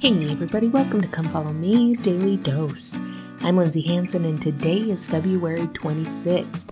Hey everybody, welcome to Come Follow Me Daily Dose. I'm Lindsay Hanson and today is February 26th.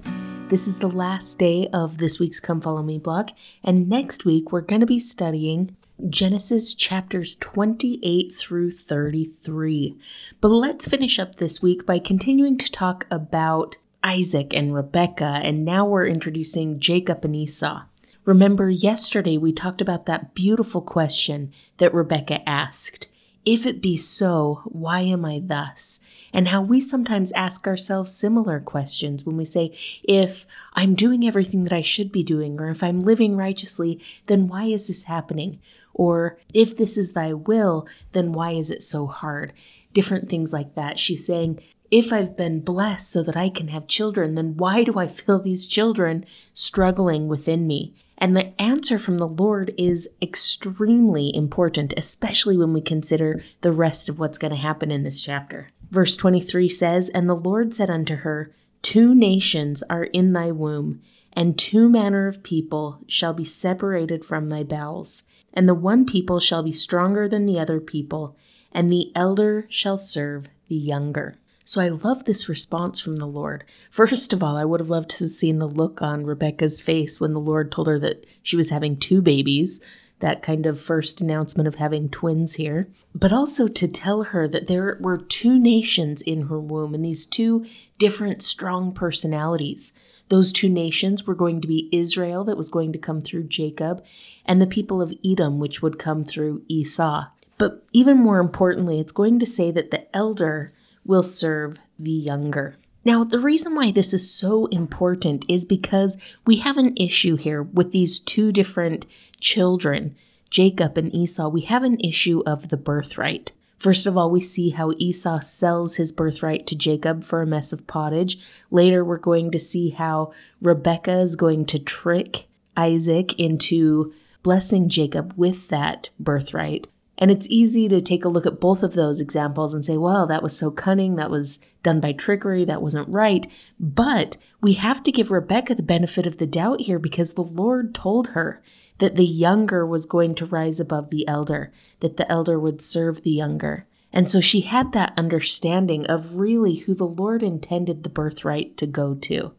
This is the last day of this week's Come Follow Me blog, and next week we're going to be studying Genesis chapters 28 through 33. But let's finish up this week by continuing to talk about Isaac and Rebekah, and now we're introducing Jacob and Esau. Remember, yesterday we talked about that beautiful question that Rebecca asked If it be so, why am I thus? And how we sometimes ask ourselves similar questions when we say, If I'm doing everything that I should be doing, or if I'm living righteously, then why is this happening? Or if this is thy will, then why is it so hard? Different things like that. She's saying, if I've been blessed so that I can have children, then why do I feel these children struggling within me? And the answer from the Lord is extremely important, especially when we consider the rest of what's going to happen in this chapter. Verse 23 says, And the Lord said unto her, Two nations are in thy womb, and two manner of people shall be separated from thy bowels. And the one people shall be stronger than the other people, and the elder shall serve the younger. So I love this response from the Lord. First of all, I would have loved to have seen the look on Rebecca's face when the Lord told her that she was having two babies, that kind of first announcement of having twins here. But also to tell her that there were two nations in her womb and these two different strong personalities. Those two nations were going to be Israel, that was going to come through Jacob, and the people of Edom, which would come through Esau. But even more importantly, it's going to say that the elder will serve the younger. Now, the reason why this is so important is because we have an issue here with these two different children, Jacob and Esau. We have an issue of the birthright. First of all, we see how Esau sells his birthright to Jacob for a mess of pottage. Later, we're going to see how Rebecca is going to trick Isaac into blessing Jacob with that birthright. And it's easy to take a look at both of those examples and say, well, that was so cunning, that was done by trickery, that wasn't right. But we have to give Rebecca the benefit of the doubt here because the Lord told her that the younger was going to rise above the elder, that the elder would serve the younger. And so she had that understanding of really who the Lord intended the birthright to go to.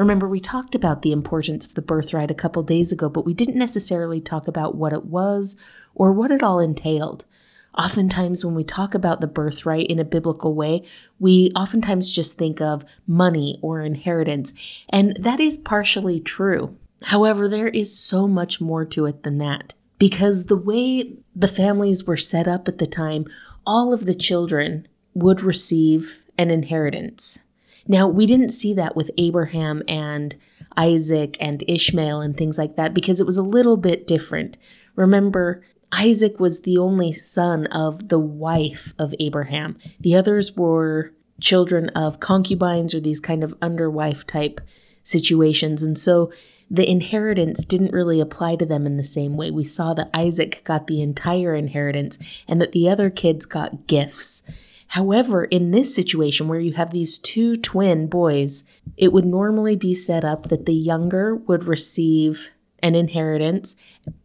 Remember, we talked about the importance of the birthright a couple days ago, but we didn't necessarily talk about what it was or what it all entailed. Oftentimes, when we talk about the birthright in a biblical way, we oftentimes just think of money or inheritance, and that is partially true. However, there is so much more to it than that. Because the way the families were set up at the time, all of the children would receive an inheritance. Now, we didn't see that with Abraham and Isaac and Ishmael and things like that because it was a little bit different. Remember, Isaac was the only son of the wife of Abraham. The others were children of concubines or these kind of underwife type situations. And so the inheritance didn't really apply to them in the same way. We saw that Isaac got the entire inheritance and that the other kids got gifts. However, in this situation where you have these two twin boys, it would normally be set up that the younger would receive an inheritance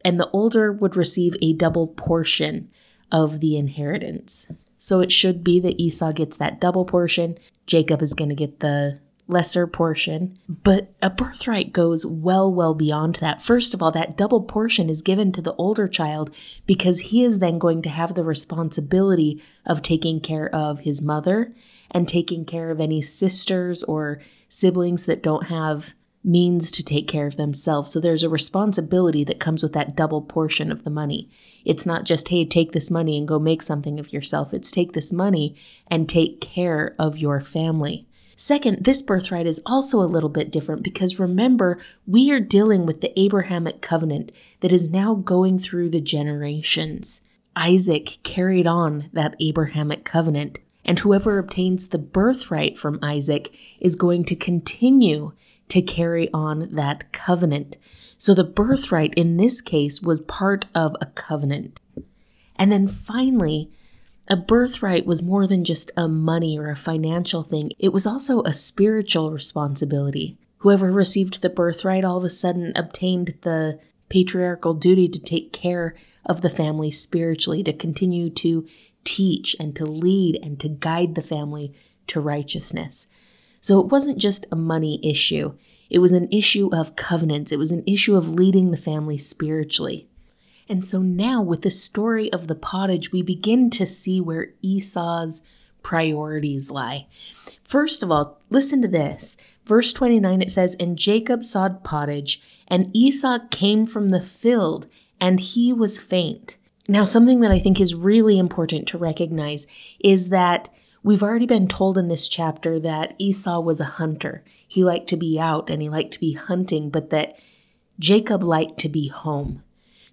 and the older would receive a double portion of the inheritance. So it should be that Esau gets that double portion, Jacob is going to get the lesser portion. But a birthright goes well, well beyond that. First of all, that double portion is given to the older child because he is then going to have the responsibility of taking care of his mother and taking care of any sisters or siblings that don't have means to take care of themselves. So there's a responsibility that comes with that double portion of the money. It's not just, hey, take this money and go make something of yourself. It's take this money and take care of your family. Second, this birthright is also a little bit different because remember, we are dealing with the Abrahamic covenant that is now going through the generations. Isaac carried on that Abrahamic covenant, and whoever obtains the birthright from Isaac is going to continue to carry on that covenant. So the birthright in this case was part of a covenant. And then finally, a birthright was more than just a money or a financial thing, it was also a spiritual responsibility. Whoever received the birthright all of a sudden obtained the patriarchal duty to take care of the family spiritually, to continue to teach and to lead and to guide the family to righteousness. So it wasn't just a money issue, it was an issue of covenants, it was an issue of leading the family spiritually. And so now, with the story of the pottage, we begin to see where Esau's priorities lie. First of all, listen to this. Verse 29 it says, And Jacob sawed pottage, and Esau came from the field, and he was faint. Now, something that I think is really important to recognize is that we've already been told in this chapter that Esau was a hunter. He liked to be out and he liked to be hunting, but that Jacob liked to be home.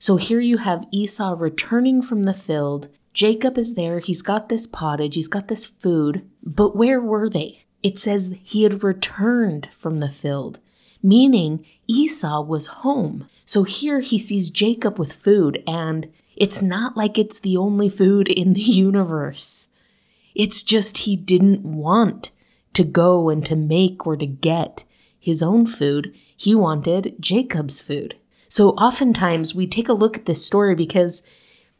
So here you have Esau returning from the field. Jacob is there. He's got this pottage. He's got this food. But where were they? It says he had returned from the field, meaning Esau was home. So here he sees Jacob with food, and it's not like it's the only food in the universe. It's just he didn't want to go and to make or to get his own food. He wanted Jacob's food. So oftentimes we take a look at this story because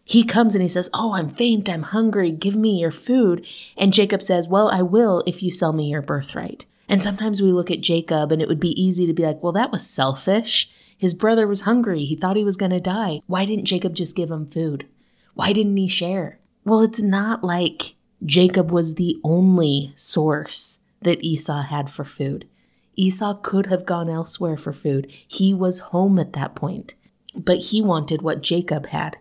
he comes and he says, Oh, I'm faint, I'm hungry, give me your food. And Jacob says, Well, I will if you sell me your birthright. And sometimes we look at Jacob and it would be easy to be like, Well, that was selfish. His brother was hungry. He thought he was going to die. Why didn't Jacob just give him food? Why didn't he share? Well, it's not like Jacob was the only source that Esau had for food. Esau could have gone elsewhere for food. He was home at that point. But he wanted what Jacob had.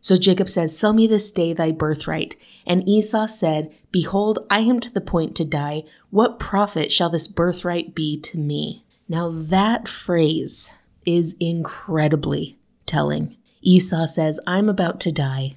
So Jacob says, Sell me this day thy birthright. And Esau said, Behold, I am to the point to die. What profit shall this birthright be to me? Now that phrase is incredibly telling. Esau says, I'm about to die.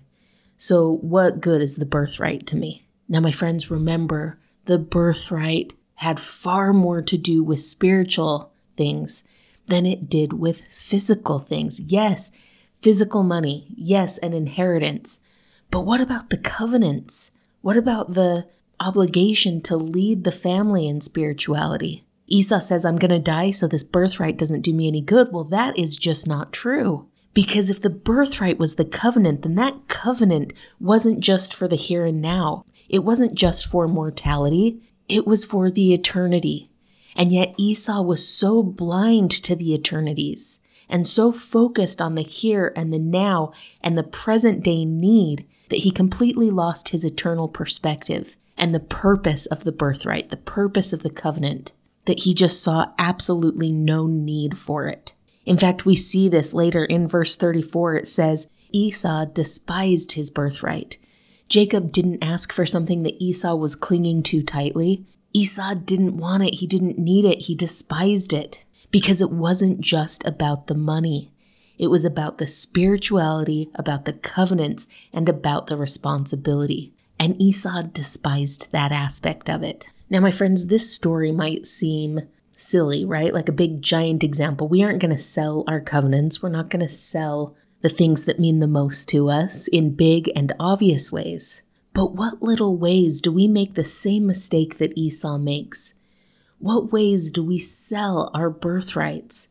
So what good is the birthright to me? Now, my friends, remember the birthright had far more to do with spiritual things than it did with physical things. Yes, physical money, yes, an inheritance. But what about the covenants? What about the obligation to lead the family in spirituality? Esau says, I'm going to die, so this birthright doesn't do me any good. Well, that is just not true. Because if the birthright was the covenant, then that covenant wasn't just for the here and now. It wasn't just for mortality. It was for the eternity. And yet Esau was so blind to the eternities and so focused on the here and the now and the present day need that he completely lost his eternal perspective and the purpose of the birthright, the purpose of the covenant, that he just saw absolutely no need for it. In fact, we see this later in verse 34. It says, Esau despised his birthright. Jacob didn't ask for something that Esau was clinging to tightly. Esau didn't want it. He didn't need it. He despised it because it wasn't just about the money. It was about the spirituality, about the covenants, and about the responsibility. And Esau despised that aspect of it. Now, my friends, this story might seem silly, right? Like a big giant example. We aren't going to sell our covenants. We're not going to sell the things that mean the most to us in big and obvious ways. But what little ways do we make the same mistake that Esau makes? What ways do we sell our birthrights,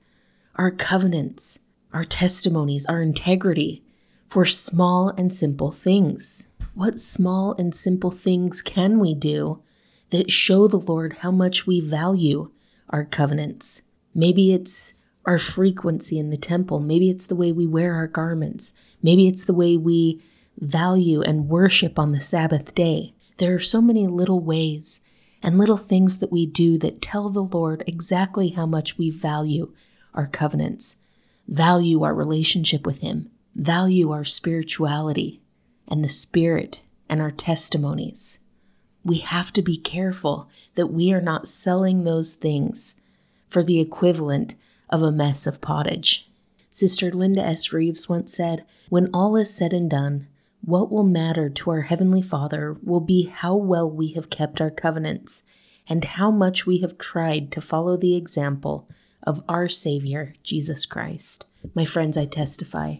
our covenants, our testimonies, our integrity for small and simple things? What small and simple things can we do that show the Lord how much we value our covenants? Maybe it's our frequency in the temple. Maybe it's the way we wear our garments. Maybe it's the way we value and worship on the Sabbath day. There are so many little ways and little things that we do that tell the Lord exactly how much we value our covenants, value our relationship with Him, value our spirituality and the Spirit and our testimonies. We have to be careful that we are not selling those things for the equivalent of a mess of pottage. Sister Linda S. Reeves once said, When all is said and done, what will matter to our Heavenly Father will be how well we have kept our covenants and how much we have tried to follow the example of our Savior, Jesus Christ. My friends, I testify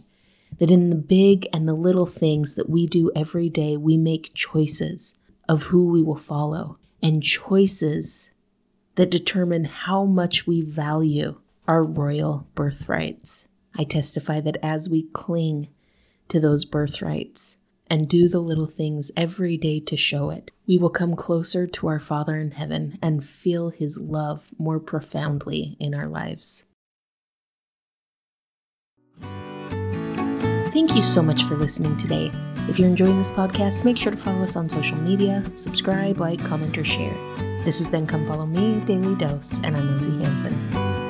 that in the big and the little things that we do every day, we make choices of who we will follow and choices that determine how much we value our royal birthrights. I testify that as we cling to those birthrights and do the little things every day to show it, we will come closer to our Father in heaven and feel His love more profoundly in our lives. Thank you so much for listening today. If you're enjoying this podcast, make sure to follow us on social media, subscribe, like, comment, or share. This has been Come Follow Me Daily Dose, and I'm Lindsay Hanson.